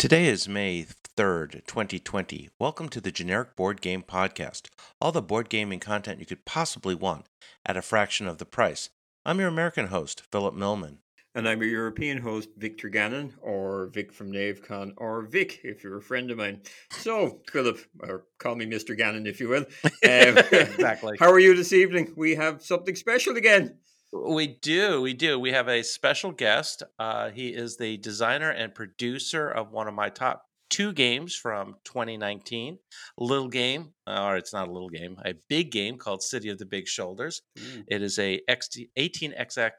Today is May 3rd, 2020. Welcome to the Generic Board Game Podcast. All the board gaming content you could possibly want at a fraction of the price. I'm your American host, Philip Millman. And I'm your European host, Victor Gannon, or Vic from NaveCon, or Vic if you're a friend of mine. So, Philip, or call me Mr. Gannon if you will. Um, Exactly. How are you this evening? We have something special again. We do, we do. We have a special guest. Uh, he is the designer and producer of one of my top two games from 2019. A little game, or it's not a little game, a big game called City of the Big Shoulders. It is a 18xx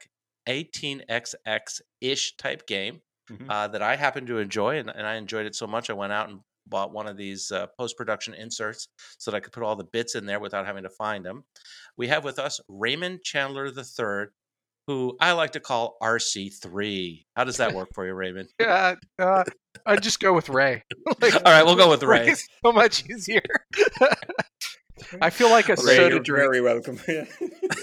18xx ish type game Mhm. uh, that I happen to enjoy, and, and I enjoyed it so much I went out and bought one of these uh, post production inserts so that I could put all the bits in there without having to find them. We have with us Raymond Chandler III, who I like to call RC3. How does that work for you, Raymond? Yeah, uh, I'd just go with Ray. Like, All right, we'll go with Ray. Ray's so much easier. I feel like a Ray, soda you're drink. very welcome. Yeah.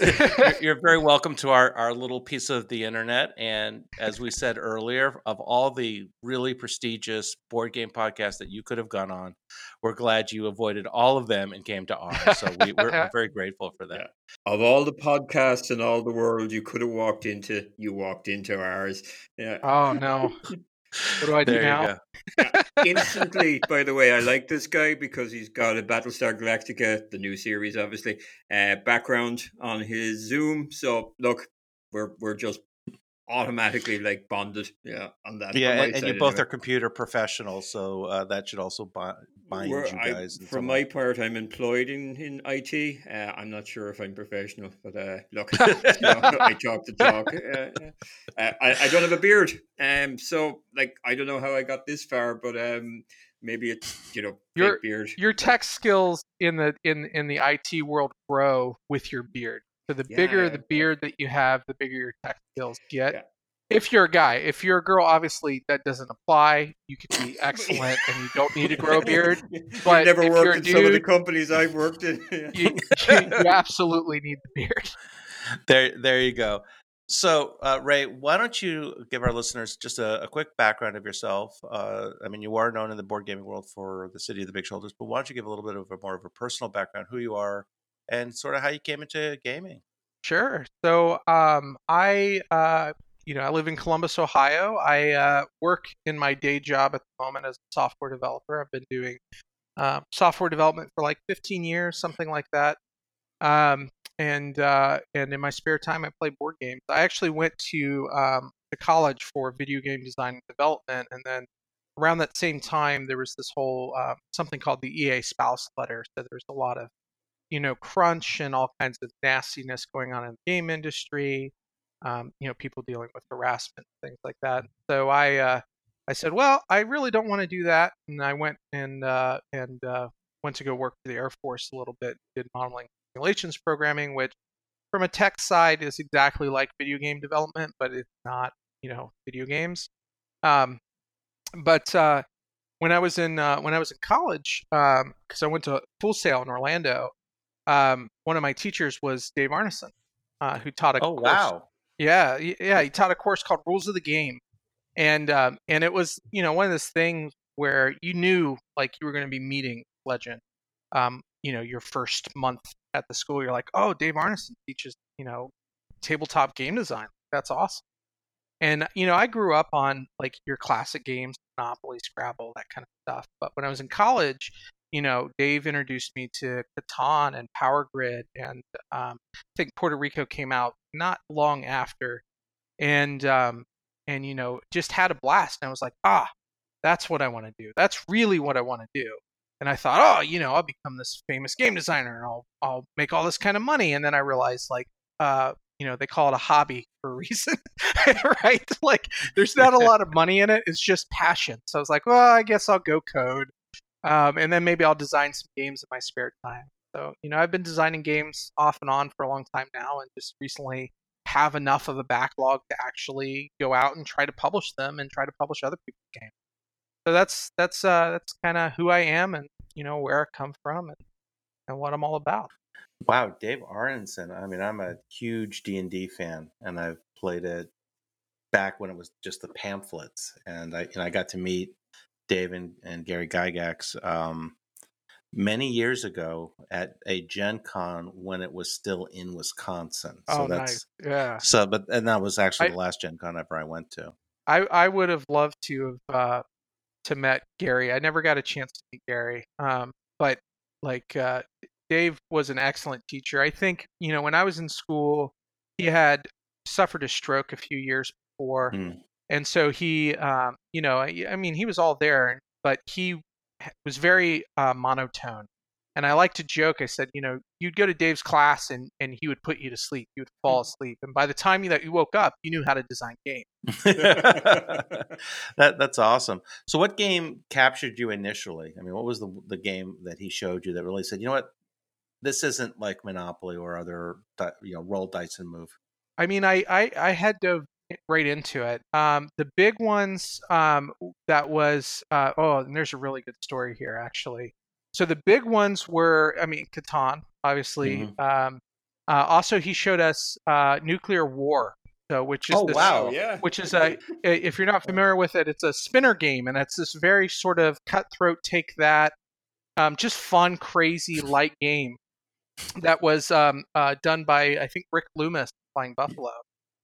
you're, you're very welcome to our, our little piece of the internet. And as we said earlier, of all the really prestigious board game podcasts that you could have gone on, we're glad you avoided all of them and came to ours. So we, we're, we're very grateful for that. of all the podcasts in all the world you could have walked into, you walked into ours. Yeah. Oh no! What do I do There you now? Instantly by the way i like this guy because he's got a battlestar galactica the new series obviously uh background on his zoom. So look we're we're just automatically like bonded yeah on that Yeah, and, and you both anyway. are computer professionals, so uh, that should also bind We're- you guys. in for some my way. part i'm employed in in it uh, i'm not sure if i'm professional but uh look you know, i talk the talk uh, uh, I, I don't have a beard um so like i don't know how i got this far but um maybe it's you know fake You're- beard Your tech skills in the in in the IT world grow with your beard. So the bigger Yeah, the yeah. beard that you have, the bigger your tech skills get. Yeah. If you're a guy, if you're a girl, obviously that doesn't apply. You could be excellent and you don't need to grow a beard. You've but never if worked you're a in some of the companies I've worked in. You, you, you absolutely need the beard. There, there you go. So, uh, Ray, why don't you give our listeners just a, a quick background of yourself? Uh, I mean, you are known in the board gaming world for the City of the Big Shoulders, but why don't you give a little bit of a more of a personal background, who you are, and sort of how you came into gaming? Sure. So, um, I, uh, you know, I live in Columbus, Ohio. I uh, work in my day job at the moment as a software developer. I've been doing uh, software development for like 15 years, something like that. Um, and uh, and in my spare time, I play board games. I actually went to um, college for video game design and development, and then around that same time, there was this whole uh, something called the EA spouse letter. So there's a lot of you know crunch and all kinds of nastiness going on in the game industry. Um, you know, people dealing with harassment, things like that. So I uh, I said, well, I really don't want to do that, and I went and uh, and uh, went to go work for the Air Force a little bit. Did modeling simulations programming, which from a tech side is exactly like video game development, but it's not you know video games. Um, but uh, when I was in uh, when I was in college, because I went to Full Sail in Orlando, um, one of my teachers was Dave Arneson, uh, who taught a Oh, course wow. yeah, yeah. He taught a course called Rules of the Game, and um, and it was you know one of those things where you knew like you were going to be meeting legend. Um, you know, your first month at the school, you're like, oh, Dave Arneson teaches you know tabletop game design. That's awesome. And you know, I grew up on like your classic games, Monopoly, Scrabble, that kind of stuff. But when I was in college, you know, Dave introduced me to Catan and Power Grid, and um, I think Puerto Rico came out not long after, and um, and you know, just had a blast. And I was like, ah, that's what I want to do. That's really what I want to do. And I thought, oh, you know, I'll become this famous game designer, and I'll I'll make all this kind of money. And then I realized, like, uh, you know, they call it a hobby for a reason, right? Like, there's not a lot of money in it. It's just passion. So I was like, well, I guess I'll go code, um, and then maybe I'll design some games in my spare time. So, you know, I've been designing games off and on for a long time now, and just recently have enough of a backlog to actually go out and try to publish them and try to publish other people's games. So that's that's uh, that's kind of who I am, and you know where I come from, and and what I'm all about. Wow, Dave Arneson. I mean, I'm a huge D and D fan, and I've played it back when it was just the pamphlets, and I and I got to meet Dave and, and Gary Gygax um, many years ago at a Gen Con when it was still in Wisconsin. So oh, that's nice. Yeah. so, but and that was actually I- the last Gen Con ever I went to. I I would have loved to have uh, to met Gary. I never got a chance to meet Gary. Um, but like uh, Dave was an excellent teacher. I think you know when I was in school, he had suffered a stroke a few years before, Mm. And so he, um, you know, I, I mean, he was all there, but he was very uh, monotone. And I like to joke. I said, you know, you'd go to Dave's class and, and he would put you to sleep. You would fall asleep, and by the time you, that you woke up, you knew how to design games. that that's awesome. So, what game captured you initially? I mean, what was the the game that he showed you that really said, you know what, this isn't like Monopoly or other you know roll dice and move. I mean, I I, I had dove right into it. Um, the big ones um, that was uh, oh, and there's a really good story here actually. So the big ones were, I mean, Catan, obviously. Mhm. Um, uh, also, he showed us uh, Nuclear War, so which is Oh, this, wow. yeah. which is a if you're not familiar with it, it's a spinner game, and it's this very sort of cutthroat, take that, um, just fun, crazy, light game that was um, uh, done by I think Rick Loomis Flying Buffalo,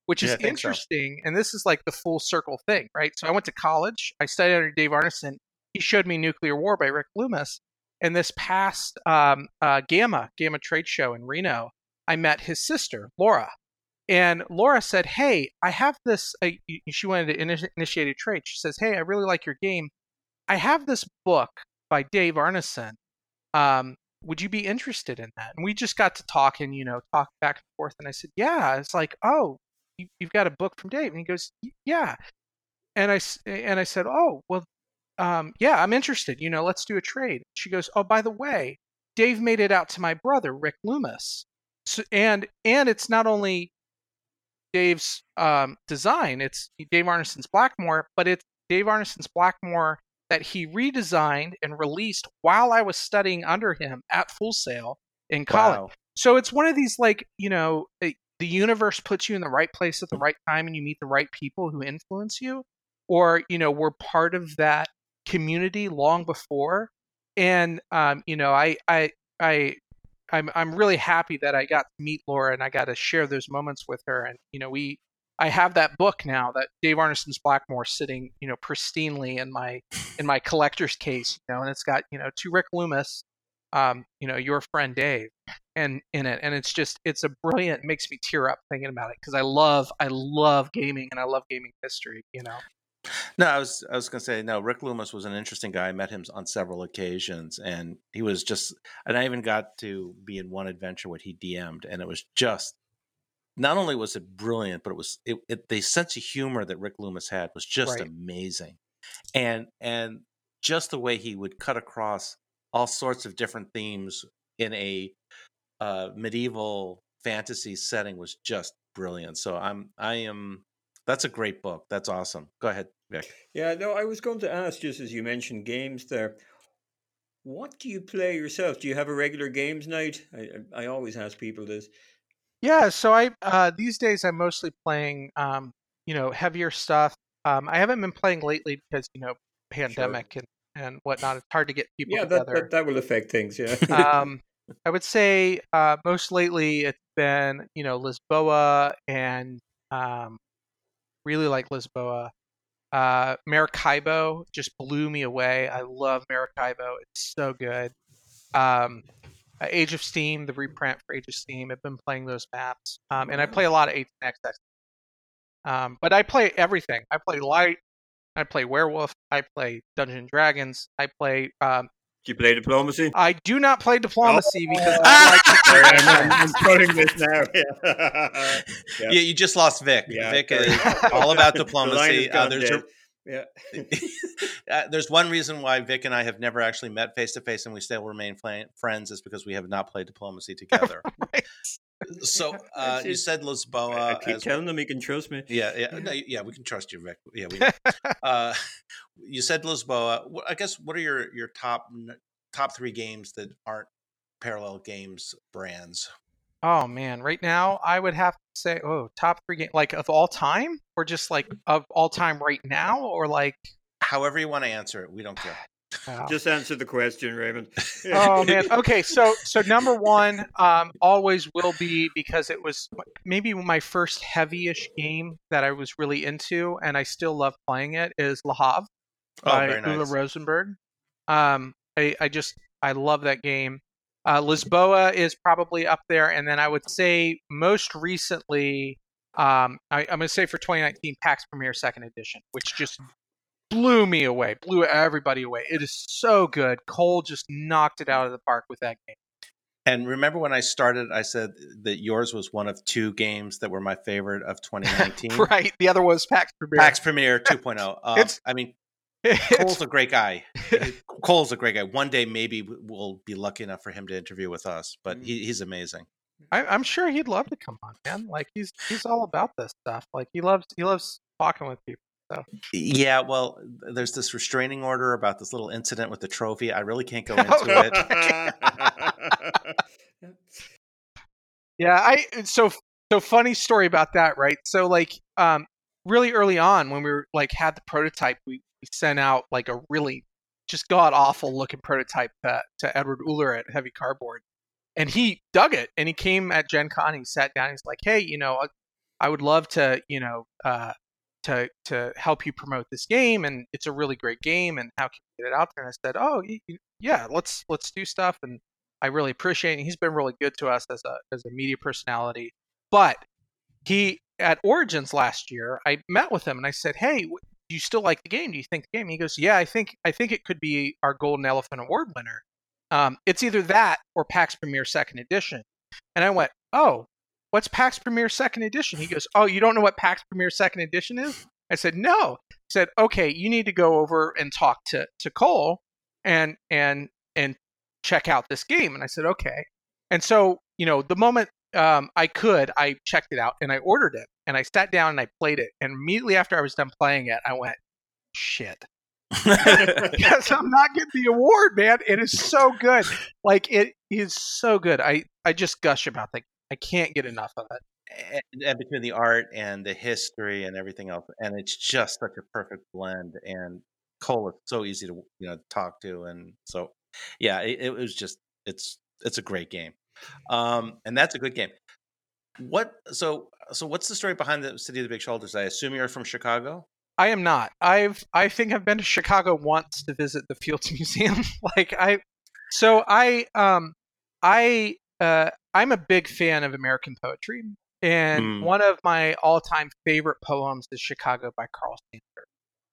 which is Yeah, I think so. interesting. And this is like the full circle thing, right? So I went to college, I studied under Dave Arneson. He showed me Nuclear War by Rick Loomis, and this past um, uh, GAMA GAMA Trade Show in Reno, I met his sister Laura. And Laura said, "Hey, I have this." Uh, she wanted to ini- initiate a trade. She says, "Hey, I really like your game. I have this book by Dave Arneson. Um, would you be interested in that?" And we just got to talking, you know, talk back and forth. And I said, "Yeah." It's like, "Oh, you've got a book from Dave?" And he goes, "Yeah." And I and I said, "Oh, well, um, yeah, I'm interested. You know, let's do a trade." She goes, "Oh, by the way, Dave made it out to my brother Rick Loomis." So, and and it's not only Dave's um, design. It's Dave Arneson's Blackmoor, but it's Dave Arneson's Blackmoor that he redesigned and released while I was studying under him at Full Sail in college. Wow. So it's one of these like you know the universe puts you in the right place at the right time, and you meet the right people who influence you, or you know we're part of that community long before. And um, you know, I I I I'm I'm really happy that I got to meet Laura and I got to share those moments with her. And you know, we I have that book now, that Dave Arneson's Blackmoor, sitting you know pristinely in my in my collector's case. You know, and it's got you know to Rick Loomis, um, you know, your friend Dave, and in it, and it's just it's a brilliant. Makes me tear up thinking about it because I love I love gaming and I love gaming history. You know. No, I was I was gonna say no. Rick Loomis was an interesting guy. I met him on several occasions, and he was just. And I even got to be in one adventure what he DM'd, and it was just. Not only was it brilliant, but it was it, it the sense of humor that Rick Loomis had was just Right. amazing, and and just the way he would cut across all sorts of different themes in a uh, medieval fantasy setting was just brilliant. So I'm I am that's a great book. That's awesome. Go ahead, Vic. Yeah, no, I was going to ask, just as you mentioned games there, what do you play yourself? Do you have a regular games night? I, I I always ask people this. Yeah, so I uh, these days I'm mostly playing um, you know heavier stuff. Um, I haven't been playing lately because you know pandemic and and whatnot. It's hard to get people Yeah, that, that, that will affect things, yeah. um, I would say uh, most lately it's been you know Lisboa and um, really like Lisboa. Uh, Maracaibo just blew me away. I love Maracaibo. It's so good. Um, uh, Age of Steam, the reprint for Age of Steam. I've been playing those maps, um, and I play a lot of 18xx. Um, but I play everything. I play Light. I play Werewolf. I play Dungeon Dragons. I play. Um, do you play diplomacy? I do not play diplomacy because Ah! I like to Sorry, play I'm, I'm, I'm this now. Yeah. Yeah. you just lost Vic. Yeah, Vic is all about diplomacy. has Uh, there's, a, Yeah. uh, there's one reason why Vic and I have never actually met face to face, and we still remain fla- friends, is because we have not played diplomacy together. Right. So uh, you said Lisboa. I keep telling them you can trust me. yeah, yeah, no, yeah. We can trust you, Vic. Yeah, we. uh, you said Lisboa. I guess what are your your top top three games that aren't parallel games brands? Oh man, right now I would have to say, oh, top three game like of all time, or just like of all time right now, or like However you want to answer it, we don't care. Wow. Just answer the question, Raymond. oh man. Okay, so so number one, um, always will be because it was maybe my first heavy-ish game that I was really into, and I still love playing it. Is Le Havre Oh, by nice. Rosenberg. Um, I I just I love that game. Uh, Lisboa is probably up there, and then I would say most recently, um, I, I'm going to say for 2019, Pax Pamir Second Edition, which just blew me away, blew everybody away. It is so good. Cole just knocked it out of the park with that game. And remember when I started, I said that yours was one of two games that were my favorite of 2019. right. The other was Pax Pamir. Pax Pamir 2.0. Um, It's- I mean, It's- Cole's a great guy. Cole's a great guy. One day, maybe we'll be lucky enough for him to interview with us, but he, he's amazing. I, I'm sure he'd love to come on, man. Like he's he's all about this stuff. Like he loves he loves talking with people. Yeah, well, there's this restraining order about this little incident with the trophy. I really can't go into Oh, it. Yeah, I so so funny story about that, right? So like um really early on when we were like had the prototype, we, we sent out like a really just god awful looking prototype to, to Edward Uhler at Heavy Cardboard. And he dug it and he came at Gen Con, he sat down, he's like, Hey, you know, I, I would love to, you know, uh to to help you promote this game and it's a really great game and how can you get it out there? And I said, Oh yeah, let's let's do stuff and I really appreciate it. He's been really good to us as a as a media personality. But he at Origins last year, I met with him and I said, "Hey, do you still like the game? Do you think the game?" He goes, "Yeah, I think I think it could be our Golden Elephant Award winner. Um, it's either that or Pax Pamir Second Edition." And I went, "Oh, what's Pax Pamir Second Edition?" He goes, "Oh, you don't know what Pax Pamir Second Edition is?" I said, "No." He said, "Okay, you need to go over and talk to to Cole and and and check out this game." And I said, "Okay." And so, you know, the moment um, I could, I checked it out and I ordered it and I sat down and I played it. And immediately after I was done playing it, I went, shit. because I'm not getting the award, man. It is so good. Like it is so good. I, I just gush about that. I can't get enough of it. and, and between the art and the history and everything else, and it's just such a perfect blend. And Cole is so easy to you know talk to, and so yeah, it, it was just it's it's a great game, um, and that's a good game. What so so what's the story behind the City of the Big Shoulders? I assume you're from Chicago. I am not. I've I think I've been to Chicago once to visit the Fields Museum. like I so I um I uh I'm a big fan of American poetry and Mm. one of my all-time favorite poems is Chicago by Carl Sandburg.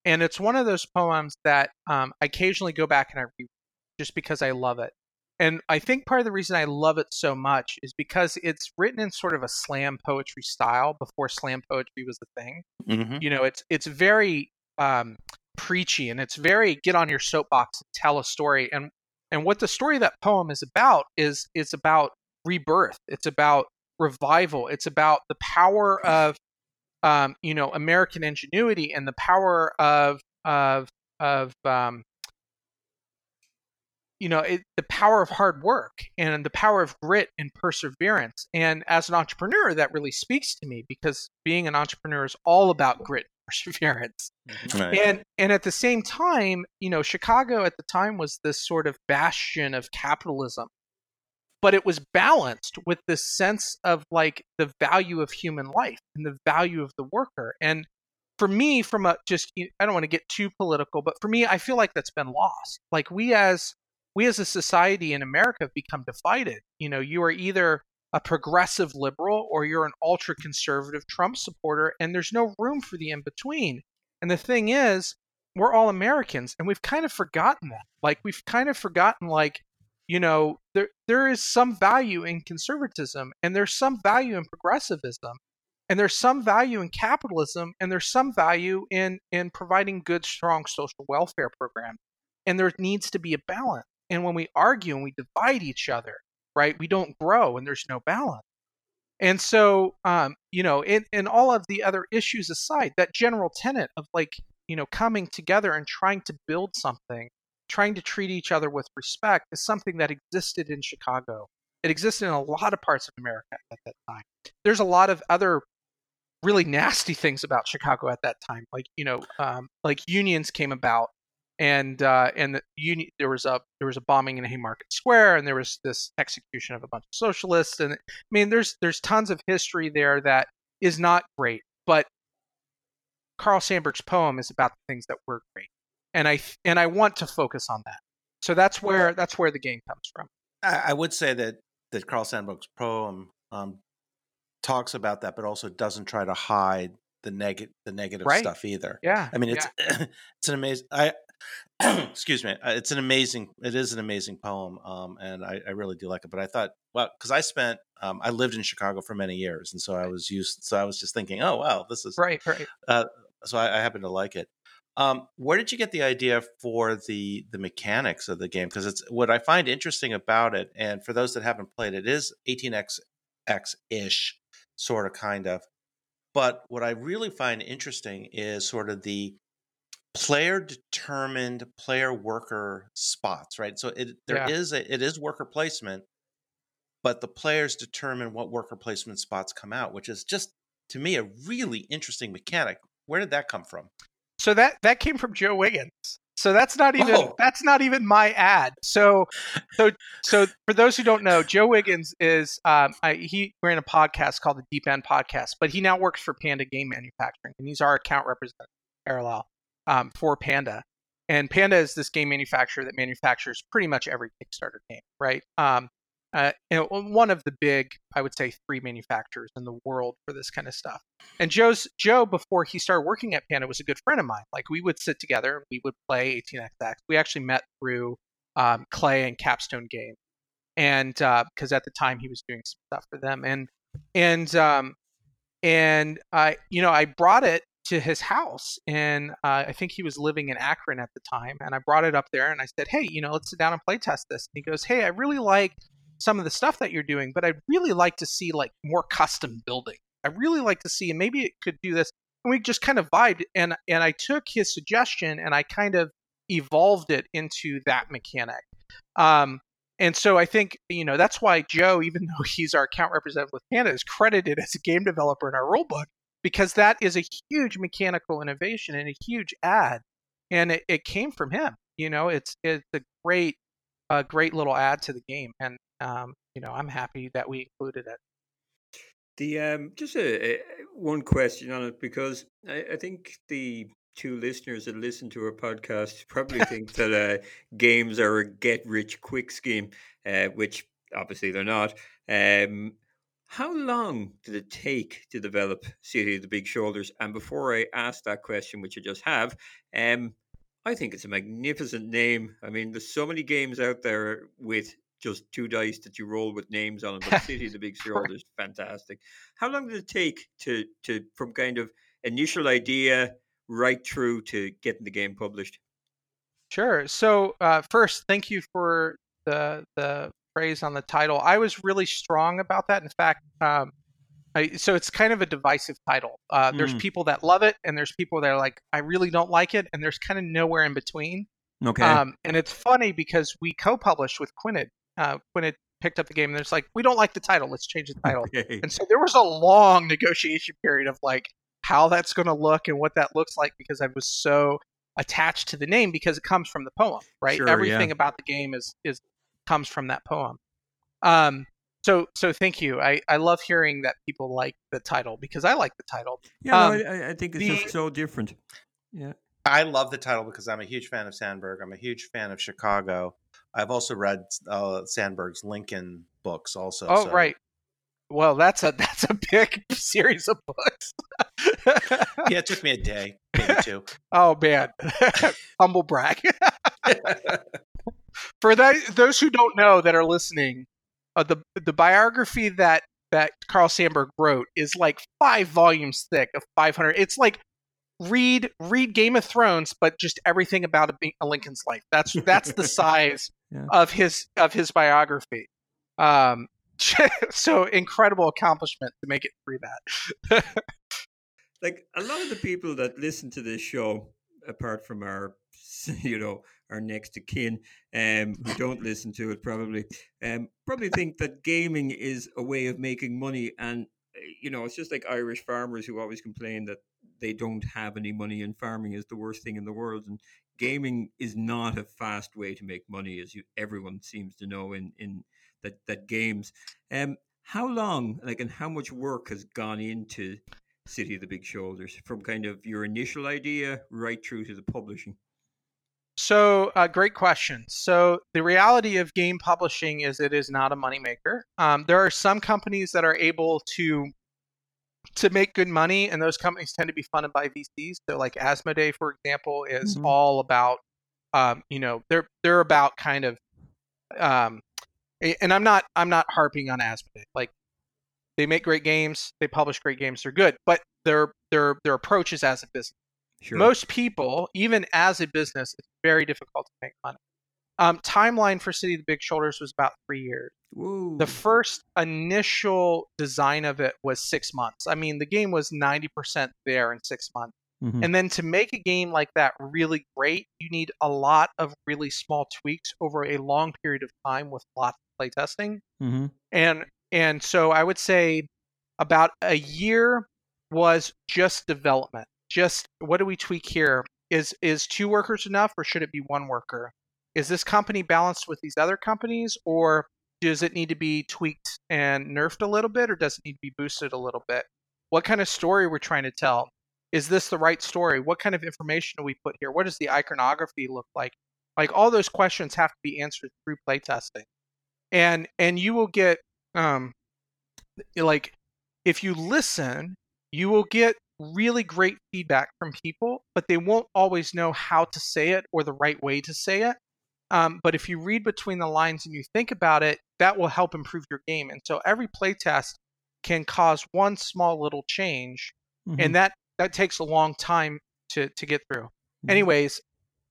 And it's one of those poems that um, I occasionally go back and I read just because I love it. And I think part of the reason I love it so much is because it's written in sort of a slam poetry style before slam poetry was the thing Mm-hmm. you know it's it's very um preachy and it's very get on your soapbox and tell a story and and what the story of that poem is about is is about rebirth. It's about revival. It's about the power of um you know american ingenuity and the power of of of um you know it, the power of hard work and the power of grit and perseverance. And as an entrepreneur that really speaks to me because being an entrepreneur is all about grit perseverance. Mm-hmm. Right. and and at the same time you know chicago at the time was this sort of bastion of capitalism but it was balanced with this sense of like the value of human life and the value of the worker. And for me from a just i don't want to get too political but for me i feel like that's been lost. Like we as we as a society in america have become divided. You know you are either a progressive liberal or you're an ultra conservative trump supporter and there's no room for the in between and the thing is we're all americans and we've kind of forgotten that. Like we've kind of forgotten like you know there there is some value in conservatism and there's some value in progressivism and there's some value in capitalism and there's some value in in providing good strong social welfare programs and there needs to be a balance. And when we argue and we divide each other right? We don't grow and there's no balance. And so um you know in, in all of the other issues aside that general tenet of like you know coming together and trying to build something trying to treat each other with respect is something that existed in chicago. It existed in a lot of parts of america at that time. There's a lot of other really nasty things about Chicago at that time. Like you know, um, like unions came about, and uh, and the union there was a there was a bombing in Haymarket Square, and there was this execution of a bunch of socialists. And I mean, there's there's tons of history there that is not great, but Carl Sandburg's poem is about the things that were great, and I and I want to focus on that. So that's where that's where the game comes from. I, I would say that that Carl Sandburg's poem um, talks about that, but also doesn't try to hide the negative the negative Right. stuff either. Yeah, I mean, it's it's an amazing. I excuse me. uh, It's an amazing. It is an amazing poem, um, and I, I really do like it. But I thought, well, because I spent, um, I lived in Chicago for many years, and so I was used. So I was just thinking, oh wow, this is right, right. so I, I happen to like it. Um, where did you get the idea for the the mechanics of the game? Because it's what I find interesting about it, and for those that haven't played it, it is 18x x ish, sort of, kind of. But what I really find interesting is sort of the player determined player worker spots, right? So it there Yeah. is a it is worker placement, but the players determine what worker placement spots come out, which is just to me a really interesting mechanic. Where did that come from? So that that came from Joe Wiggins. So that's not even Oh. that's not even my ad. So so so for those who don't know, Joe Wiggins is um, I, he ran a podcast called the Deep End Podcast, but he now works for Panda Game Manufacturing, and he's our account representative parallel um, for Panda. And Panda is this game manufacturer that manufactures pretty much every Kickstarter game, right? Um, uh, one of the big, I would say, three manufacturers in the world for this kind of stuff. And Joe's Joe, before he started working at Panda, was a good friend of mine. Like we would sit together, we would play 18xx. We actually met through um, Clay and Capstone Game, and because at the time he was doing some stuff for them, and and um, and I, you know, I brought it to his house, and uh, I think he was living in Akron at the time, and I brought it up there, and I said, hey, you know, let's sit down and play test this. And he goes, hey, I really like some of the stuff that you're doing, but I'd really like to see like more custom building. I really like to see, and maybe it could do this. And we just kind of vibed, and and I took his suggestion and I kind of evolved it into that mechanic. Um, and so I think you know that's why Joe, even though he's our account representative with Panda, is credited as a game developer in our rulebook because that is a huge mechanical innovation and a huge ad, and it, it came from him. You know, it's it's a great a great little add to the game, and um, you know I'm happy that we included it. The um, just a, a one question on it because I, I think the two listeners that listen to our podcast probably think that uh, games are a get rich quick scheme, uh, which obviously they're not. Um, how long did it take to develop City of the Big Shoulders? And before I ask that question, which I just have, um, I think it's a magnificent name. I mean, there's so many games out there with just two dice that you roll with names on them, but City of the Big Shoulders, fantastic. How long did it take to to from kind of initial idea right through to getting the game published? Sure. So uh, first, thank you for the the praise on the title. I was really strong about that. In fact, um, I, so it's kind of a divisive title. Uh, There's Mm. people that love it, and there's people that are like, I really don't like it, and there's kind of nowhere in between. Okay. Um, and it's funny because we co-published with Quined. Uh, picked up the game, and there's like, we don't like the title. Let's change the title. okay. And so there was a long negotiation period of like how that's going to look and what that looks like because I was so attached to the name because it comes from the poem, right? Sure, Everything yeah. about the game is is comes from that poem. Um, so so thank you. I I love hearing that people like the title because I like the title. Yeah, um, I, I- I think it's the- just so different. Yeah. I love the title because I'm a huge fan of Sandburg. I'm a huge fan of Chicago. I've also read uh, Sandburg's Lincoln books. Also, Oh so- right. Well, that's a that's a big series of books. Yeah, it took me a day, maybe two. oh man, humble brag. For that, those who don't know that are listening, uh, the the biography that that Carl Sandburg wrote is like five volumes thick of 500. It's like read read Game of Thrones, but just everything about a, a Lincoln's life. That's that's the size Yeah. of his of his biography. Um, so incredible accomplishment to make it through that. like a lot of the people that listen to this show, apart from our, you know, our next of kin, um, who don't listen to it probably, um, probably think that gaming is a way of making money, and you know, it's just like Irish farmers who always complain that they don't have any money and farming is the worst thing in the world. And gaming is not a fast way to make money, as you everyone seems to know in in that that games. Um, how long, like, and how much work has gone into City of the Big Shoulders from kind of your initial idea right through to the publishing? So, uh, great question. So, the reality of game publishing is it is not a moneymaker. Um, there are some companies that are able to to make good money, and those companies tend to be funded by VCs. So, like Asmodee, for example, is Mhm. all about, um, you know, they're they're about kind of, um, and I'm not I'm not harping on Asmodee. Like, they make great games, they publish great games, they're good, but their their their approach is as a business. Sure. Most people, even as a business, it's very difficult to make money. Um, timeline for City of the Big Shoulders was about three years. Whoa. The first initial design of it was six months. I mean, the game was 90% there in six months. Mhm. And then to make a game like that really great, you need a lot of really small tweaks over a long period of time with lots of playtesting Mhm. and and so I would say about a year was just development. Just what do we tweak here? Is is two workers enough, or should it be one worker? Is this company balanced with these other companies, or does it need to be tweaked and nerfed a little bit, or does it need to be boosted a little bit? What kind of story we're trying to tell? Is this the right story? What kind of information do we put here? What does the iconography look like? Like all those questions have to be answered through playtesting, and and you will get um like if you listen you will get really great feedback from people but they won't always know how to say it or the right way to say it um, but if you read between the lines and you think about it that will help improve your game and so every playtest can cause one small little change Mhm. and that that takes a long time to to get through Mhm. anyways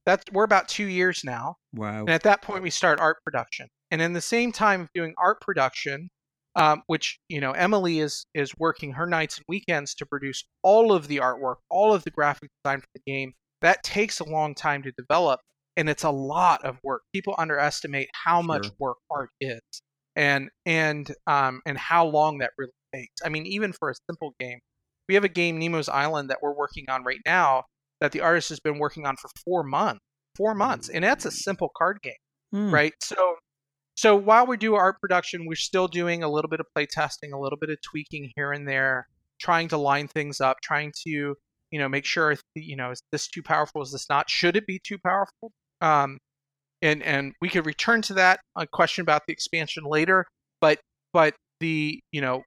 that's we're about two years now wow. and at that point, we start art production. And in the same time of doing art production, um, which you know Emily is is working her nights and weekends to produce all of the artwork, all of the graphic design for the game. That takes a long time to develop, and it's a lot of work. People underestimate how much Sure. work art is, and and um, and how long that really takes. I mean, even for a simple game, we have a game Nemo's Island that we're working on right now that the artist has been working on for four months. Four months, and that's a simple card game Mm. right so so while we do art production we're still doing a little bit of play testing a little bit of tweaking here and there trying to line things up trying to you know make sure you know is this too powerful is this not? Should it be too powerful? Um and and we could return to that a question about the expansion later but but the you know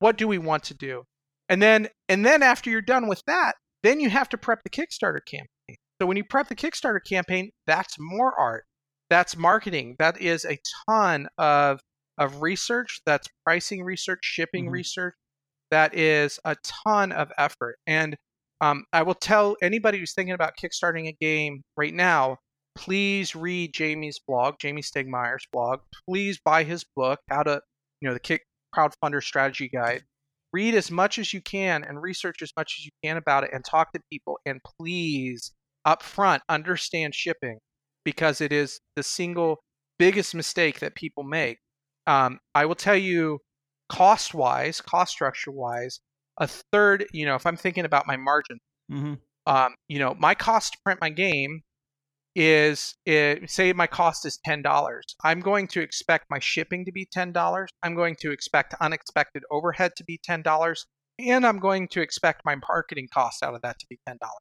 what do we want to do? And then and then after you're done with that then you have to prep the kickstarter campaign. So when you prep the kickstarter campaign that's more art that's marketing. That is a ton of of research. That's pricing research shipping Mhm. research. That is a ton of effort. And um, i will tell anybody who's thinking about kickstarting a game right now please read Jamey's blog Jamey Stegmaier's blog. Please buy his book how to you know the kick crowdfunder strategy guide. Read as much as you can and research as much as you can about it and talk to people. And please up front understand shipping because it is the single biggest mistake that people make. Um, i will tell you cost wise cost structure wise a third you know if i'm thinking about my margin Mhm. um, you know my cost to print my game is it, say my cost is ten dollars i'm going to expect my shipping to be ten dollars i'm going to expect unexpected overhead to be ten dollars and i'm going to expect my marketing cost out of that to be ten dollars.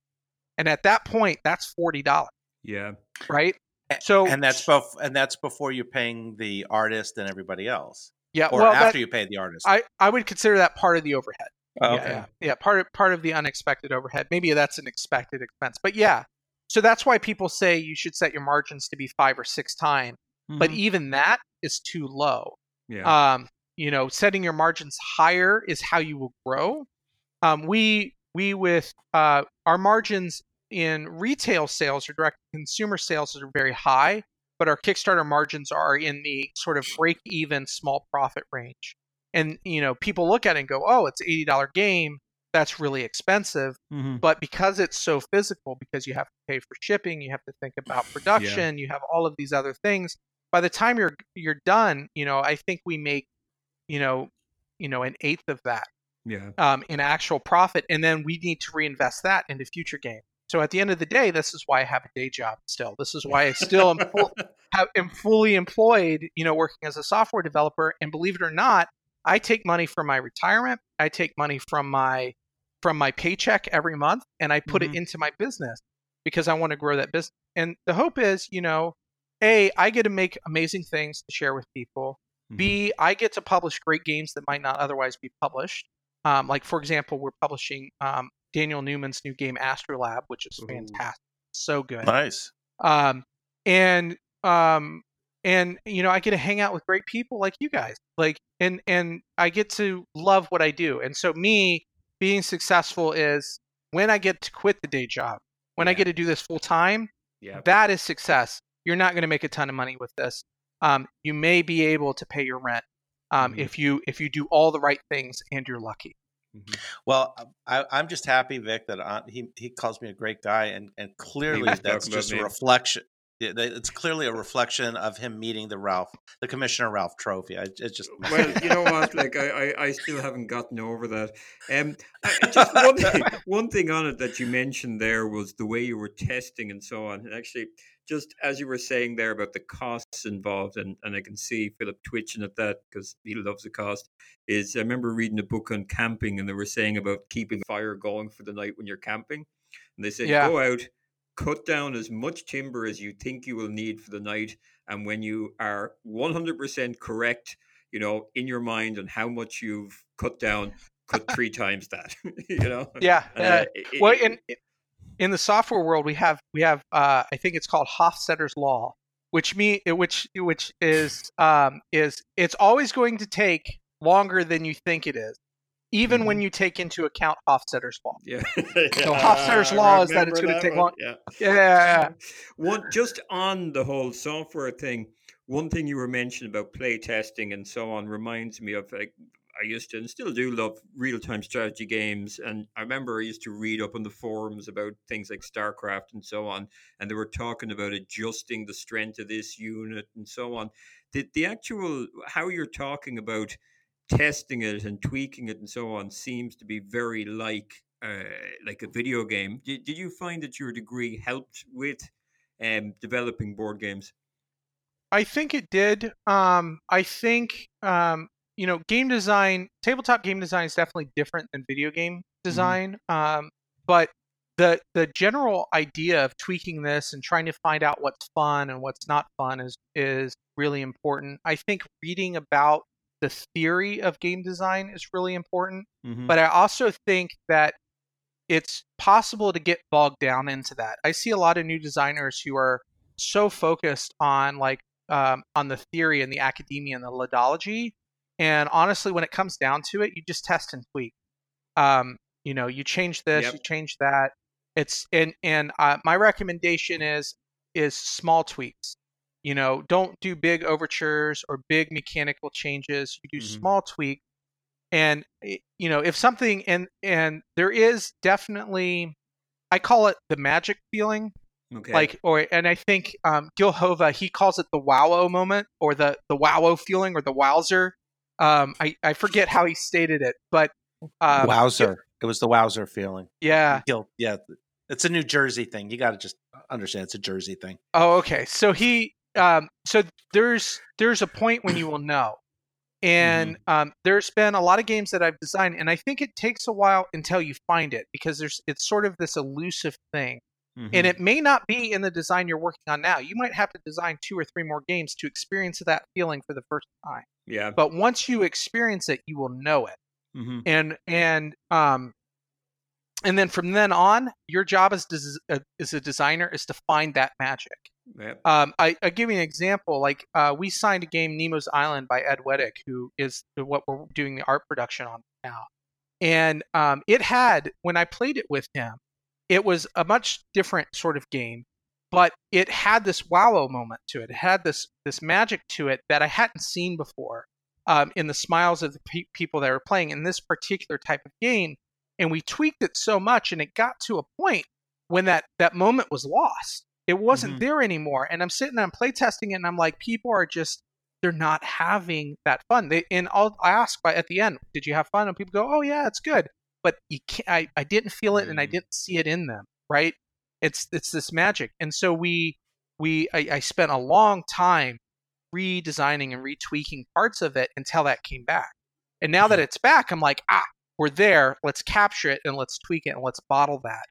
And at that point that's forty dollars Yeah. right so and that's bef- and that's before you're paying the artist and everybody else, yeah or well after that, you pay the artist. i i would consider that part of the overhead Oh, yeah, yeah, yeah. Part of part of the unexpected overhead. Maybe that's an expected expense, but yeah. So that's why people say you should set your margins to be five or six times. But Mhm. even that is too low. Yeah. Um, you know, setting your margins higher is how you will grow. Um, we we with uh, our margins in retail sales or direct consumer sales are very high, but our Kickstarter margins are in the sort of break even small profit range. And you know, people look at it and go, "Oh, it's eighty dollar game. That's really expensive." Mhm. But because it's so physical, because you have to pay for shipping, you have to think about production, you have all of these other things. By the time you're you're done, you know, I think we make, you know, you know, an eighth of that Yeah. um, in actual profit, and then we need to reinvest that into future games. So at the end of the day, this is why I have a day job still. This is why I still am, full, have, am fully employed, you know, working as a software developer. And believe it or not, I take money from my retirement. I take money from my from my paycheck every month, and I put Mhm. it into my business because I want to grow that business. And the hope is, you know, a I get to make amazing things to share with people. Mm-hmm. B, I get to publish great games that might not otherwise be published. Um, like for example, we're publishing um, Daniel Newman's new game Astrolab, which is Ooh. fantastic, so good. Nice. Um, and um, and you know, I get to hang out with great people like you guys, like, and and I get to love what I do. And so me being successful is when I get to quit the day job, when I get to do this full time, yeah. that is success. You're not going to make a ton of money with this. Um, you may be able to pay your rent um, Mhm. if you if you do all the right things and you're lucky. Mhm. Well, I, I'm just happy, Vic, that I, he he calls me a great guy, and and clearly that's just a reflection. It's clearly a reflection of him meeting the Ralph, the Commissioner Ralph Trophy. I, it's just Well, you know what? Like I, I, I still haven't gotten over that. Um, I- just one thing, one thing on it that you mentioned there was the way you were testing and so on. And actually, just as you were saying there about the costs involved, and, and I can see Philip twitching at that because he loves the cost. Is I remember reading a book on camping, and they were saying about keeping fire going for the night when you're camping, and they said Yeah. go out, cut down as much timber as you think you will need for the night, and when you are 100% correct you know, in your mind on how much you've cut down, cut three times that. you know. Yeah. Uh, uh, it- well, it- in the software world, we have we have uh, I think it's called Hofstadter's law, which me which which is um, is it's always going to take longer than you think it is, even when you take into account Hofstadter's law. yeah. So Hofstadter's law is that it's gonna take one? long- Yeah. Yeah. One just on the whole software thing. One thing you were mentioning about play testing and so on reminds me of like I used to and still do love real time strategy games. And I remember I used to read up on the forums about things like StarCraft and so on. And they were talking about adjusting the strength of this unit and so on. The, the actual, how you're talking about testing it and tweaking it and so on seems to be very like uh, like a video game. Did, did you find that your degree helped with um, developing board games? I think it did. Um, I think um, you know, game design, tabletop game design is definitely different than video game design. Um, but the the general idea of tweaking this and trying to find out what's fun and what's not fun is is really important. I think reading about the theory of game design is really important. Mm-hmm. But I also think that it's possible to get bogged down into that. I see a lot of new designers who are so focused on like um, on the theory and the academia and the ludology, and honestly, when it comes down to it, you just test and tweak. Um, you know, you change this, Yep. you change that. It's and and uh, my recommendation is is small tweaks. You know, don't do big overtures or big mechanical changes. You do Mhm. small tweaks and you know if something and and there is definitely i call it the magic feeling Okay. like or and i think um gil hova he calls it the wowo moment or the the wowo feeling or the wowzer um i i forget how he stated it but um wowzer. It was the wowzer feeling. yeah He'll- yeah, it's a New Jersey thing. You got to just understand it's a Jersey thing. Oh, okay. So he, um, so there's there's a point when you will know, and um, there's been a lot of games that I've designed, and I think it takes a while until you find it because there's it's sort of this elusive thing, Mhm. and it may not be in the design you're working on now. You might have to design two or three more games to experience that feeling for the first time. yeah. But once you experience it, you will know it Mhm. and and um and then from then on your job as des- uh, as a designer is to find that magic Yeah. um i i give you an example like uh we signed a game nemo's island by ed weddick who is what we're doing the art production on now and um it had when i played it with him it was a much different sort of game but it had this wow moment to it it had this this magic to it that i hadn't seen before um, in the smiles of the pe- people that were playing in this particular type of game. And we tweaked it so much, and it got to a point when that that moment was lost. It wasn't Mhm. there anymore. And I'm sitting there, I'm playtesting it, and I'm like, people are just they're not having that fun. They, and I'll I ask by at the end, did you have fun? And people go, oh yeah, it's good. But you can't, I, I didn't feel it and I Mm. didn't see it in them, right? It's it's this magic. And so we we I, I spent a long time redesigning and retweaking parts of it until that came back. And now that it's back, I'm like, ah, we're there. Let's capture it and let's tweak it and let's bottle that.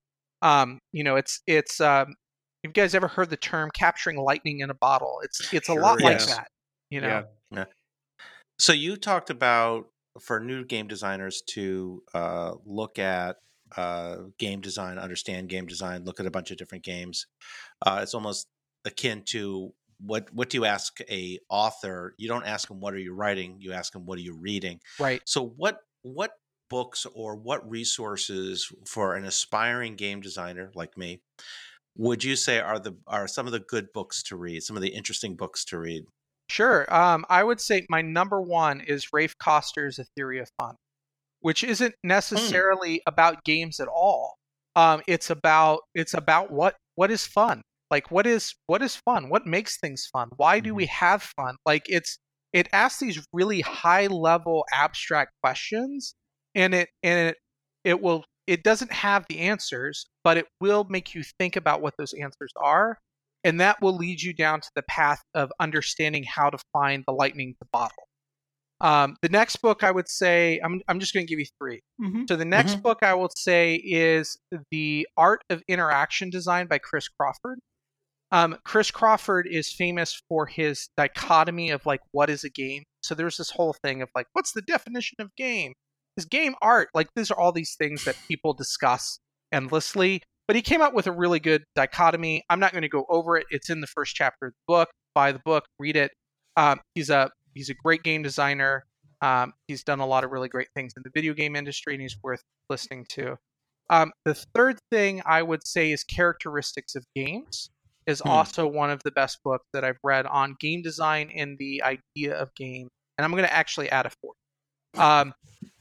Um, you know, it's it's um, you guys ever heard the term capturing lightning in a bottle? It's it's a lot Sure, like that. You know, Yeah. So you talked about for new game designers to uh, look at uh, game design, understand game design, look at a bunch of different games. Uh, it's almost akin to what what do you ask a author? You don't ask them what are you writing. You ask them what are you reading. right? So what what books or what resources for an aspiring game designer like me would you say are the are some of the good books to read? Some of the interesting books to read? Sure. Um, I would say my number one is Raph Koster's A Theory of Fun, which isn't necessarily about games at all. Um, it's about it's about what what is fun. Like what is what is fun? What makes things fun? Why do we have fun? Like it's it asks these really high level abstract questions, and it and it it will it doesn't have the answers, but it will make you think about what those answers are and that will lead you down to the path of understanding how to find the lightning to bottle. Um, the next book I would say, I'm, I'm just going to give you 3 Mm-hmm. So the next Mhm. book I will say is The Art of Interaction Design by Chris Crawford. Um, Chris Crawford is famous for his dichotomy of like what is a game. So there's this whole thing of like what's the definition of game? Is game art? Like these are all these things that people discuss endlessly. But he came up with a really good dichotomy. I'm not going to go over it. It's in the first chapter of the book. Buy the book, read it. Um, he's a he's a great game designer. Um, he's done a lot of really great things in the video game industry, and he's worth listening to. Um, the third thing I would say is characteristics of games is Hmm. also one of the best books that I've read on game design and the idea of game. And I'm going to actually add a fourth. Um,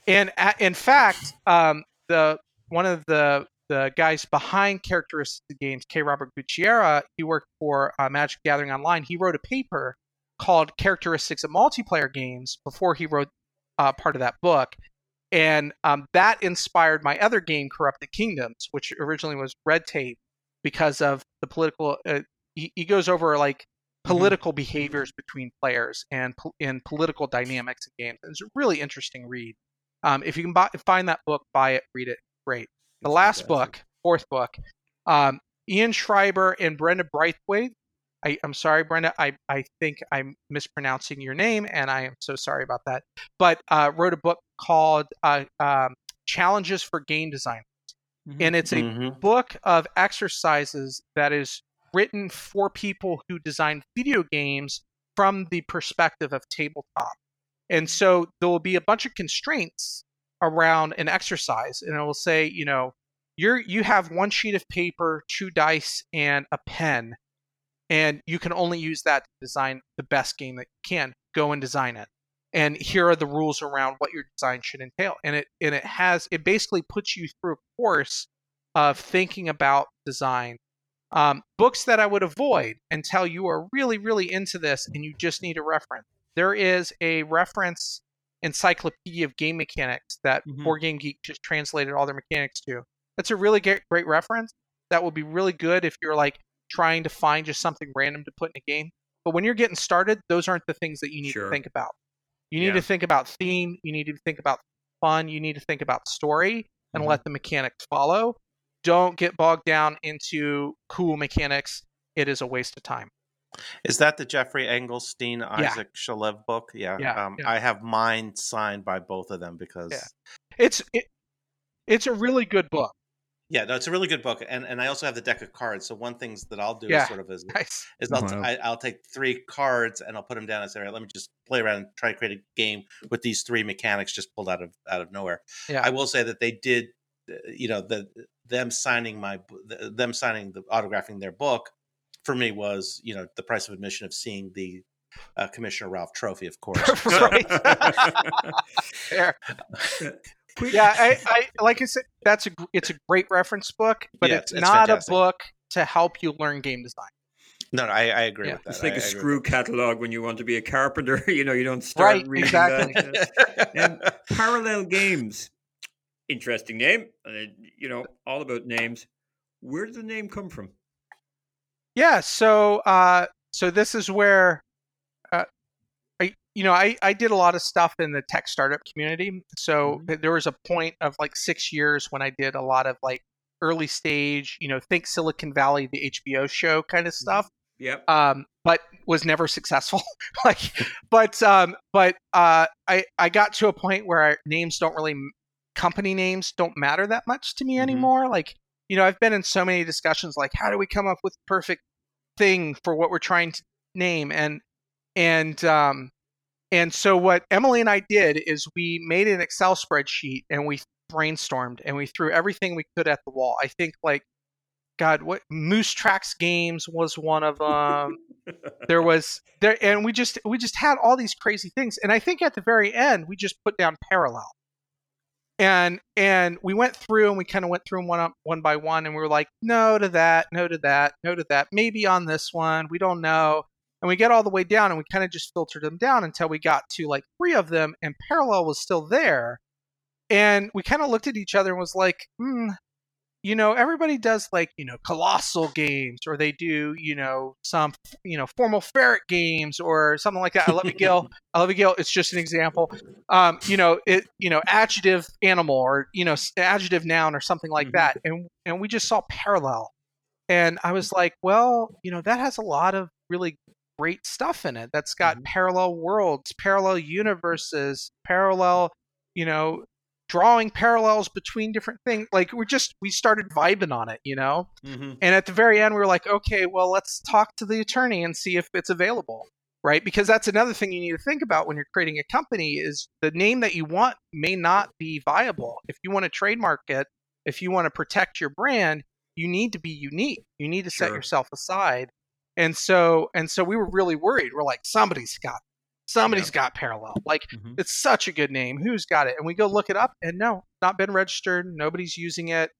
and in fact, um, the one of the the guys behind characteristics of games, K. Robert Gutschera, he worked for uh, Magic Gathering Online. He wrote a paper called "Characteristics of Multiplayer Games" before he wrote uh, part of that book, and um, that inspired my other game, Corrupted Kingdoms, which originally was Red Tape, because of the political. Uh, he, he goes over like political behaviors between players and po- and political dynamics in games. It's a really interesting read. Um, if you can buy, find that book, buy it, read it. Great. The last fantastic. book, fourth book, um, Ian Schreiber and Brenda Brathwaite. I, I'm sorry, Brenda. I, I think I'm mispronouncing your name, and I am so sorry about that. But uh, wrote a book called uh, um, Challenges for Game Design, and it's a Mhm. book of exercises that is written for people who design video games from the perspective of tabletop. And so there will be a bunch of constraints around an exercise, and it will say, you know, you're you have one sheet of paper, two dice, and a pen, and you can only use that to design the best game that you can. Go and design it. And here are the rules around what your design should entail. And it and it has it basically puts you through a course of thinking about design. Um, books that I would avoid until you are really, really into this and you just need a reference. There is a reference encyclopedia of game mechanics that Mhm. Board Game Geek just translated all their mechanics to. That's a really great, great reference. That will be really good if you're like trying to find just something random to put in a game. But when you're getting started, those aren't the things that you need Sure. to think about. You need Yeah. to think about theme. You need to think about fun. You need to think about story and Mhm. let the mechanics follow. Don't get bogged down into cool mechanics. It is a waste of time. Is that the Geoffrey Engelstein Isaac Shalev book? Yeah. Yeah, um, yeah. I have mine signed by both of them because Yeah. It's it, it's a really good book. Yeah, no, it's a really good book, and and I also have the deck of cards. So one things that I'll do Yeah. is sort of is, Nice. is I'll, Wow. I, I'll take three cards and I'll put them down and say, all right, let me just play around and try to create a game with these three mechanics just pulled out of out of nowhere. Yeah. I will say that they did, uh, you know, the them signing my them signing the autographing their book for me was you know the price of admission of seeing the uh, Commissioner Ralph Trophy, of course. So- right. Fair. yeah, I, I like I said, that's a it's a great reference book, but Yeah, it's, it's- it's not fantastic. a book to help you learn game design. No, no I, I agree Yeah. with that. It's like a a screw catalog when you want to be a carpenter. You know, you don't start Right, reading exactly. that. Um, Parallel Games, interesting name. Uh, you know, all about names. Where did the name come from? Yeah, so uh, so this is where, uh, I you know I I did a lot of stuff in the tech startup community. So Mhm. there was a point of like six years when I did a lot of like early stage, you know, think Silicon Valley, the HBO show kind of stuff. Yep. um, but was never successful. like, but um, but uh, I I got to a point where I, names don't really company names don't matter that much to me Mhm. anymore. Like, you know, I've been in so many discussions like, how do we come up with perfect thing for what we're trying to name and and um and so what Emily and I did is we made an Excel spreadsheet and we brainstormed and we threw everything we could at the wall. I think like God, what Moose Tracks Games was one of them. there was there, and we just we just had all these crazy things. And I think at the very end, we just put down parallel. And and we went through and we kind of went through them one one by one, and we were like, no to that, no to that, no to that, maybe on this one, we don't know. And we get all the way down, and we kind of just filtered them down until we got to like three of them, and parallel was still there. And we kind of looked at each other and was like, hmm, you know, everybody does like, you know, colossal games or they do, you know, some, you know, formal ferret games or something like that. I love you, Gil. I love you, Gil. It's just an example. Um, you know, it, you know, adjective animal or, you know, adjective noun or something like Mhm. that. And, and we just saw parallel. And I was like, well, you know, that has a lot of really great stuff in it. That's got Mhm. parallel worlds, parallel universes, parallel, you know, drawing parallels between different things. Like we're just we started vibing on it, you know. Mhm. And at the very end, we were like, okay, well, let's talk to the attorney and see if it's available, right? Because that's another thing you need to think about when you're creating a company is the name that you want may not be viable. If you want to trademark it, if you want to protect your brand, you need to be unique. You need to set yourself aside. And so and so we were really worried. We're like, somebody's got somebody's got parallel. Like Mhm. it's such a good name. Who's got it? And we go look it up, and no, not been registered. Nobody's using it.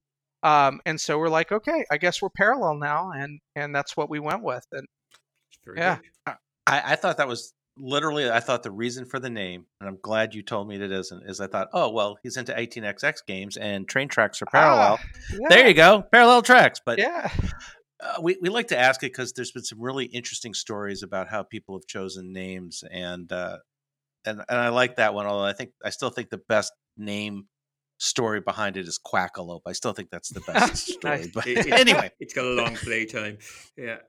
Um, and so we're like, okay, I guess we're parallel now, and and that's what we went with. And Very Yeah. I, I thought that was literally. I thought the reason for the name, and I'm glad you told me it isn't. Is I thought, oh well, he's into 18xx games, and train tracks are parallel. Ah, yeah, There you go, parallel tracks. But Yeah, uh, we we like to ask it because there's been some really interesting stories about how people have chosen names, and uh, and and I like that one. Although I think I still think the best name story behind it is Quackalope. I still think that's the best story. But It- it- anyway, It's got a long playtime. Yeah.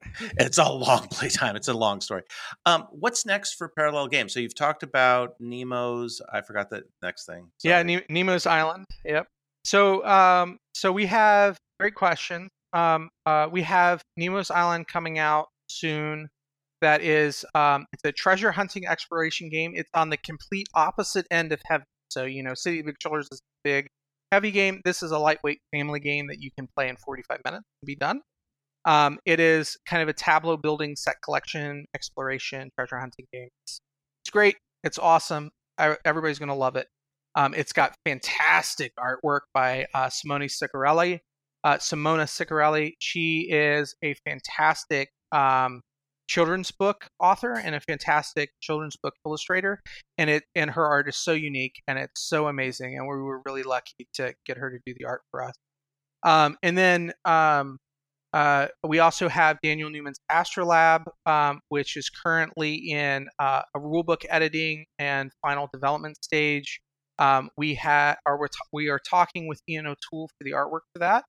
it's a long playtime. It's a long story. Um, what's next for Parallel Games? So you've talked about Nemo's. I forgot the next thing. yeah, ne- Nemo's Island. Yep. So um, so we have great question. Um, uh, we have Nemo's Island coming out soon. That is, um, it's a treasure hunting exploration game. It's on the complete opposite end of heavy. So you know, City of Big Shoulders is a big, heavy game. This is a lightweight family game that you can play in 45 minutes and be done. Um, it is kind of a tableau building, set collection, exploration, treasure hunting game. It's, it's great. It's awesome. I, everybody's gonna love it. Um, it's got fantastic artwork by uh, Simone Ciccarelli. Uh, Simona Ciccarelli, she is a fantastic um, children's book author and a fantastic children's book illustrator, and it and her art is so unique and it's so amazing, and we were really lucky to get her to do the art for us. Um, and then um, uh, we also have Daniel Newman's Astrolab, um, which is currently in uh, a rulebook editing and final development stage. Um, we have are we are talking with Ian O'Toole for the artwork for that.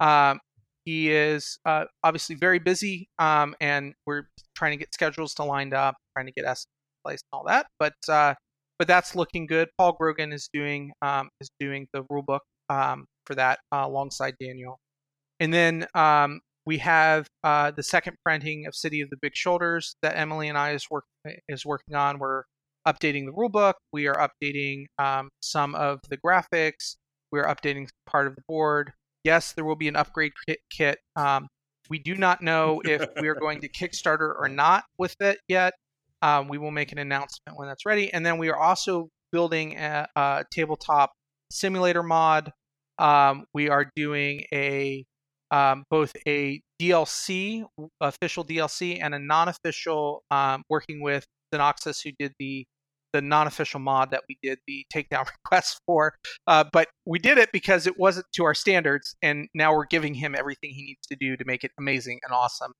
Um, he is uh, obviously very busy, um, and we're trying to get schedules to lined up, trying to get us in place and all that. But uh, but that's looking good. Paul Grogan is doing um, is doing the rulebook um, for that uh, alongside Daniel, and then um, we have uh, the second printing of City of the Big Shoulders that Emily and I is work is working on. We're updating the rulebook. We are updating um, some of the graphics. We are updating part of the board. Yes, there will be an upgrade kit. kit. Um, we do not know if we are going to Kickstarter or not with it yet. Um, we will make an announcement when that's ready. And then we are also building a, a tabletop simulator mod. Um, we are doing a um, both a DLC, official DLC, and a non-official um, working with Xenoxus, who did the the non-official mod that we did the takedown request for. Uh, but we did it because it wasn't to our standards, and now we're giving him everything he needs to do to make it amazing and awesome.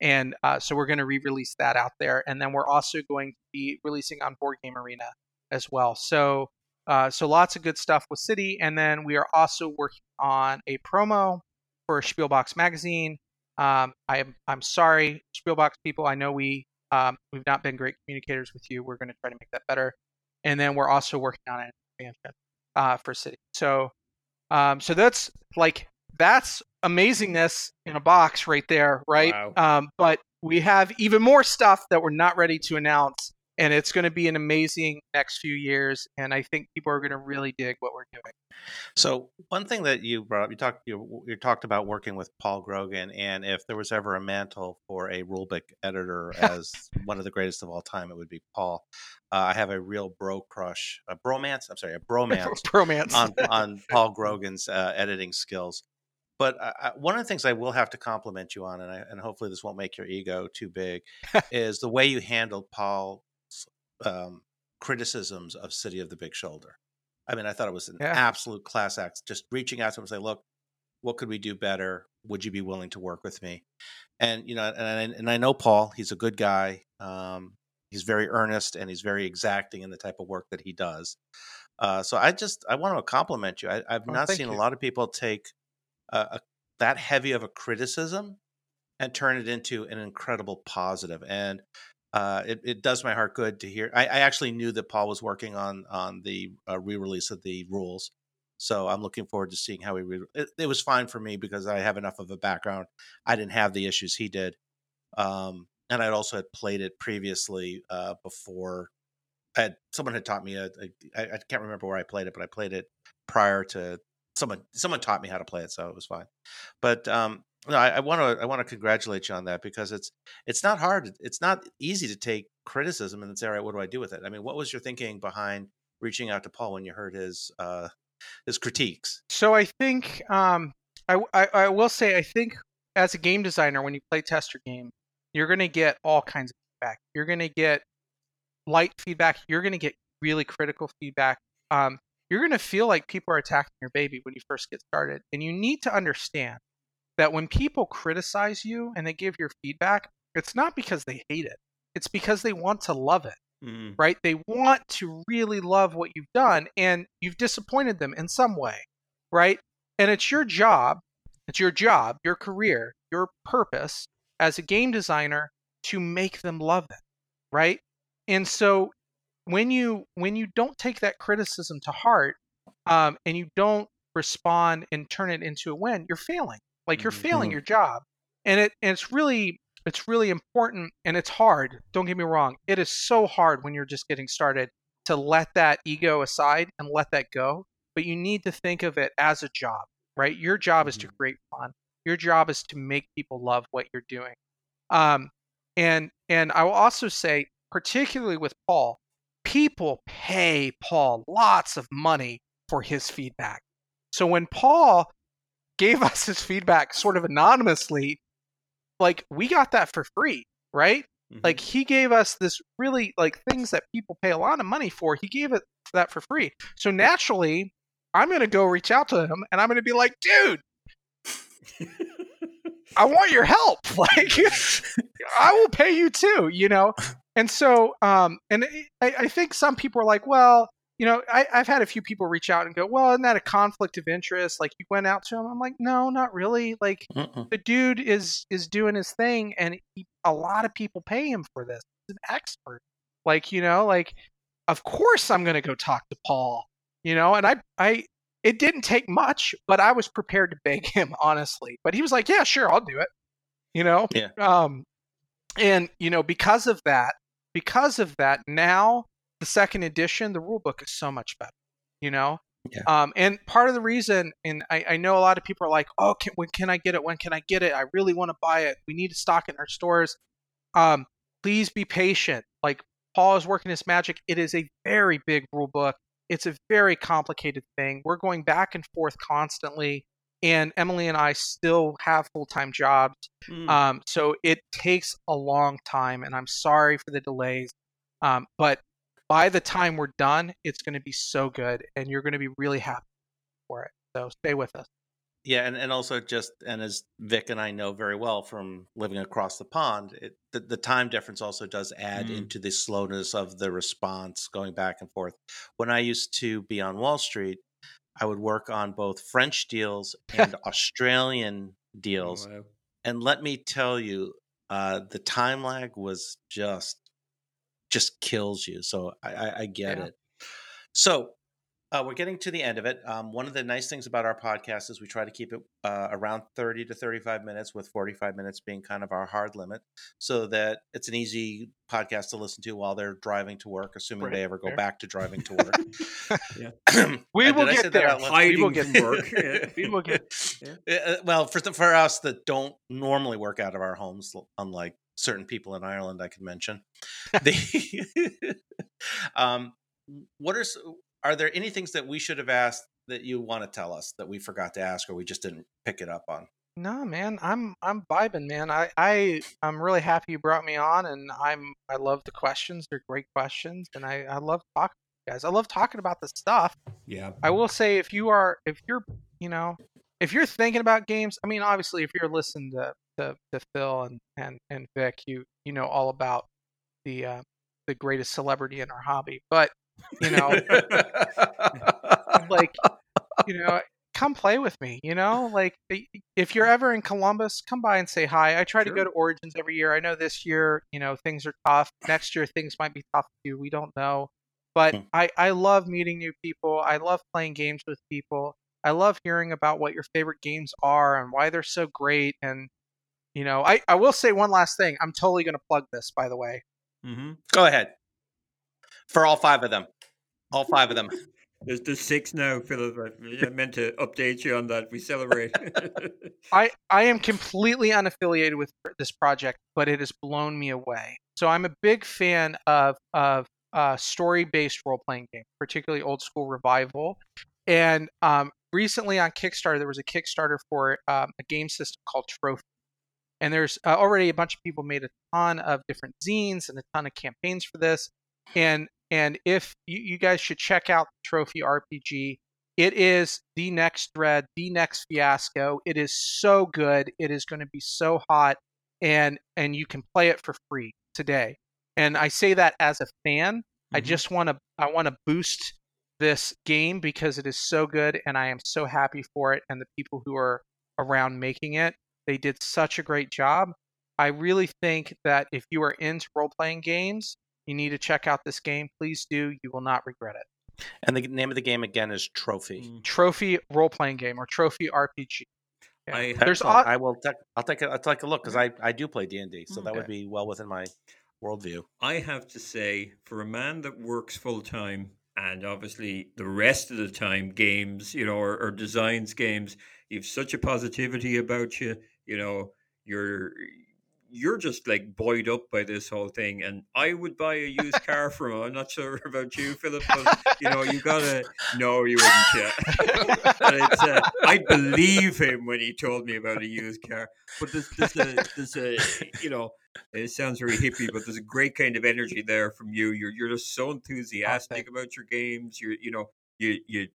And uh, so we're going to re-release that out there, and then we're also going to be releasing on Board Game Arena as well. So uh, so lots of good stuff with City, and then we are also working on a promo for Spielbox magazine. Um, I'm I'm sorry, Spielbox people. I know we um, we've not been great communicators with you. We're going to try to make that better. And then we're also working on an expansion uh, for City. So, um, so that's like that's amazingness in a box right there, right? Wow. Um, but we have even more stuff that we're not ready to announce, and it's going to be an amazing next few years. And I think people are going to really dig what we're doing. So one thing that you brought up, you talked you, you talked about working with Paul Grogan, and if there was ever a mantle for a rulebook editor as one of the greatest of all time, it would be Paul. Uh, I have a real bro crush, a bromance. I'm sorry, a bromance Bromance. on on Paul Grogan's uh, editing skills. But I, one of the things I will have to compliment you on, and, I, and hopefully this won't make your ego too big, is the way you handled Paul's um, criticisms of City of the Big Shoulder. I mean, I thought it was an Yeah. absolute class act. Just reaching out to him and say, "Look, what could we do better? Would you be willing to work with me?" And you know, and I, and I know Paul. He's a good guy. Um, he's very earnest and he's very exacting in the type of work that he does. Uh, so I just I want to compliment you. I, I've Oh, not seen a lot of people take a, a, that heavy of a criticism and turn it into an incredible positive. And uh, it, it does my heart good to hear. I, I actually knew that Paul was working on on the uh, re-release of the rules, so I'm looking forward to seeing how he. Re- it, it was fine for me because I have enough of a background. I didn't have the issues he did, um, and I'd also had played it previously uh, before. I had someone had taught me. A, a, I, I can't remember where I played it, but I played it prior to someone. Someone taught me how to play it, so it was fine. But um, no, I want to I want to congratulate you on that because it's it's not hard. It's not easy to take criticism and say, all right, what do I do with it? I mean, what was your thinking behind reaching out to Paul when you heard his uh, his critiques? So I think um, I, I I will say I think as a game designer, when you play test your game, you're going to get all kinds of feedback. You're going to get light feedback. You're going to get really critical feedback. Um, you're going to feel like people are attacking your baby when you first get started, and you need to understand that when people criticize you and they give your feedback, it's not because they hate it. It's because they want to love it Mm. right? They want to really love what you've done and you've disappointed them in some way, right? And it's your job, it's your job, your career, your purpose as a game designer to make them love it, right? And so when you when you don't take that criticism to heart um, and you don't respond and turn it into a win, you're failing. Like you're failing your job, and it and it's really it's really important and it's hard. Don't get me wrong. It is so hard when you're just getting started to let that ego aside and let that go. But you need to think of it as a job, right? Your job is to Mhm. create fun. Your job is to make people love what you're doing. Um, and and I will also say, particularly with Paul, people pay Paul lots of money for his feedback. So when Paul gave us his feedback sort of anonymously, like we got that for free, right? Mhm. Like he gave us this really like things that people pay a lot of money for. He gave it that for free. So naturally, I'm gonna go reach out to him and I'm gonna be like, dude, I want your help. Like I will pay you too, you know? And so um and I, I think some people are like, well, you know, I, I've had a few people reach out and go, well, isn't that a conflict of interest? Like you went out to him. I'm like, no, not really. Like Mm-mm. the dude is is doing his thing and he, a lot of people pay him for this he's an expert like you know like of course i'm going to go talk to paul you know and i i it didn't take much but i was prepared to beg him honestly but he was like yeah sure i'll do it you know Yeah. um and you know because of that because of that now the second edition the rule book is so much better you know Yeah. um, and part of the reason, and I, I know a lot of people are like, "Oh, can, when can I get it? When can I get it? I really want to buy it. We need to stock it in our stores." Um, please be patient. Like Paul is working his magic. It is a very big rule book. It's a very complicated thing. We're going back and forth constantly. and Emily and I still have full time jobs. Mm. Um, so it takes a long time, and I'm sorry for the delays. Um, but by the time we're done, it's going to be so good, and you're going to be really happy for it. So stay with us. Yeah, and, and also just and as Vic and I know very well from living across the pond, it, the, the time difference also does add Mm. into the slowness of the response going back and forth. When I used to be on Wall Street, I would work on both French deals and Australian Oh, deals, wow. and let me tell you, uh, the time lag was just just kills you. So I, I, I get Yeah. it. So uh, we're getting to the end of it. Um, one of the nice things about our podcast is we try to keep it uh, around 30 to 35 minutes, with 45 minutes being kind of our hard limit, so that it's an easy podcast to listen to while they're driving to work, assuming Right, they ever go back to driving to work. Yeah. We Uh, will get there. We will get. Yeah. We will get. Uh, well, for the, for us that don't normally work out of our homes, unlike certain people in Ireland, I could mention. The, um, what are are there any things that we should have asked that you want to tell us that we forgot to ask or we just didn't pick it up on? No, man, I'm I'm vibing, man. I I I'm really happy you brought me on, and I'm I love the questions. They're great questions, and I I love talking to you guys. I love talking about the stuff. yeah. I will say if you are if you're you know if you're thinking about games, I mean obviously if you're listening to to, to Phil and, and and Vic, you you know all about the uh, the greatest celebrity in our hobby. But you know like you know come play with me you know? Like if you're ever in columbus come by and say hi. I try to go to origins every year. I know this year you know things are tough. Next year things might be tough too we don't know. But Hmm. i i love meeting new people. I love playing games with people. I love hearing about what your favorite games are and why they're so great and you know i i will say one last thing i'm totally going to plug this by the way hmm Go ahead. For all five of them. All five of them. There's, there's six now, Philip. I I meant to update you on that. We celebrate. I, I am completely unaffiliated with this project, but it has blown me away. So I'm a big fan of of uh, story-based role-playing games, particularly old school revival. And um, recently on Kickstarter, there was a Kickstarter for um, a game system called Trophy. And there's uh, already a bunch of people made a ton of different zines and a ton of campaigns for this. And and if you, you guys should check out Trophy RPG, it is the next thread, the next fiasco. It is so good. It is going to be so hot, and and you can play it for free today. And I say that as a fan. I Mhm. just want to I want to boost this game because it is so good, and I am so happy for it. And the people who are around making it, they did such a great job. I really think that if you are into role playing games, you need to check out this game. Please do. You will not regret it. And the name of the game again is Trophy. Mm. Trophy role playing game or trophy RPG. Yeah. I- There's Excellent. I will. Take, I'll take. A, I'll take a look because I, I do play D and D, so that would be well within my worldview. I have to say, for a man that works full time and obviously the rest of the time games, you know, or, or designs games, you've such a positivity about you. You know, you're you're just like buoyed up by this whole thing. And I would buy a used car from him. I'm not sure about you, Philip, but you know, you gotta. No, you wouldn't. Yeah. uh, I believe him when he told me about a used car. But there's, there's a, there's a, you know, it sounds very hippie, but there's a great kind of energy there from you. You're you're just so enthusiastic about your games. You you know you you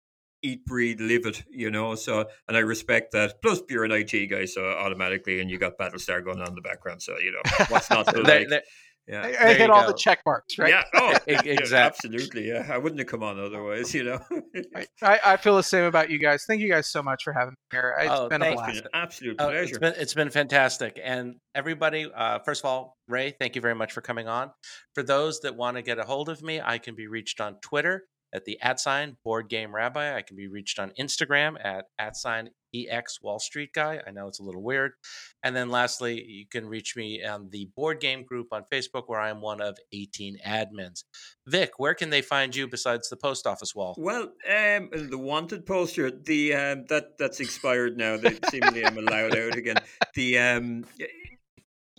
eat, breathe, live it. You know, so and I respect that. Plus, you're an IT guy, so automatically, and you got Battlestar going on in the background, so you know what's not to like. there- Yeah. I, I hit all go. the check marks, right? Yeah, oh, E- yeah, exact- absolutely. Yeah, I wouldn't have come on otherwise, you know. I, I, I feel the same about you guys. Thank you guys so much for having me here. It's Oh, been a blast. It's been absolute Oh, pleasure. it's been it's been fantastic, and everybody. Uh, first of all, Ray, thank you very much for coming on. For those that want to get a hold of me, I can be reached on Twitter at the at sign Board Game Rabbi. I can be reached on Instagram at at sign ex Wall Street Guy. I know it's a little weird. And then lastly, you can reach me on the Board Game Group on Facebook, where I'm one of 18 admins. Vic, where can they find you besides the post office wall? Well, um, the wanted poster, the um, that that's expired now. That seemingly I'm allowed out again. The um,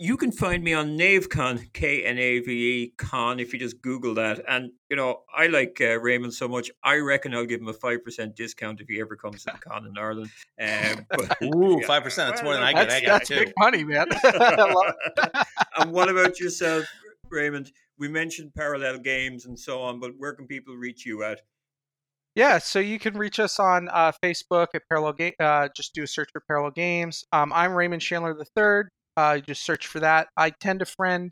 you can find me on KnaveCon, K N A V E Con, if you just Google that. And, you know, I like uh, Raymond so much, I reckon I'll give him a 5% discount if he ever comes to the con in Ireland. Um, but, Ooh, yeah. five percent. That's more than I get. That's, I get that's too. big money, man. I love it. and what about yourself, Raymond? We mentioned parallel games and so on, but where can people reach you at? Yeah, so you can reach us on uh, Facebook at Parallel Game. Uh, just do a search for Parallel Games. Um, I'm Raymond Chandler III. Uh, just search for that. I tend to friend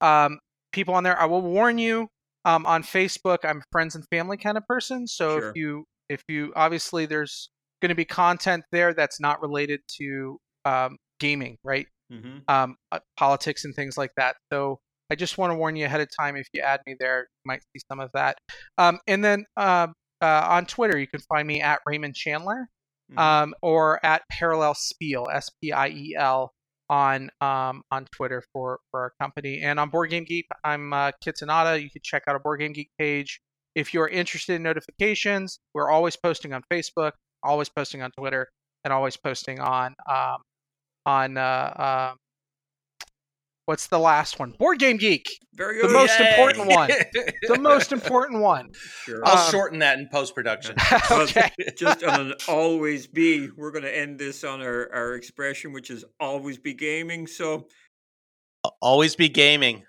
um, people on there. I will warn you um, on Facebook. I'm friends and family kind of person. So Sure. if you if you obviously there's going to be content there that's not related to um, gaming, right? Mm-hmm. um, uh, politics and things like that. So I just want to warn you ahead of time. If you add me there, you might see some of that. Um, and then um uh, on Twitter, you can find me at Raymond Chandler Mm-hmm. um, or at Parallel Spiel, S P I E L, on um, on Twitter for for our company. And on Board Game Geek, I'm uh. You can check out our Board Game Geek page. If you're interested in notifications, we're always posting on Facebook, always posting on Twitter, and always posting on um, on uh, um what's the last one? Board Game Geek, Very good. the most Yay. important one. the most important one. Sure. I'll Um, shorten that in post production. Okay. just on an always be, we're going to end this on our, our expression, which is always be gaming. So Always be gaming.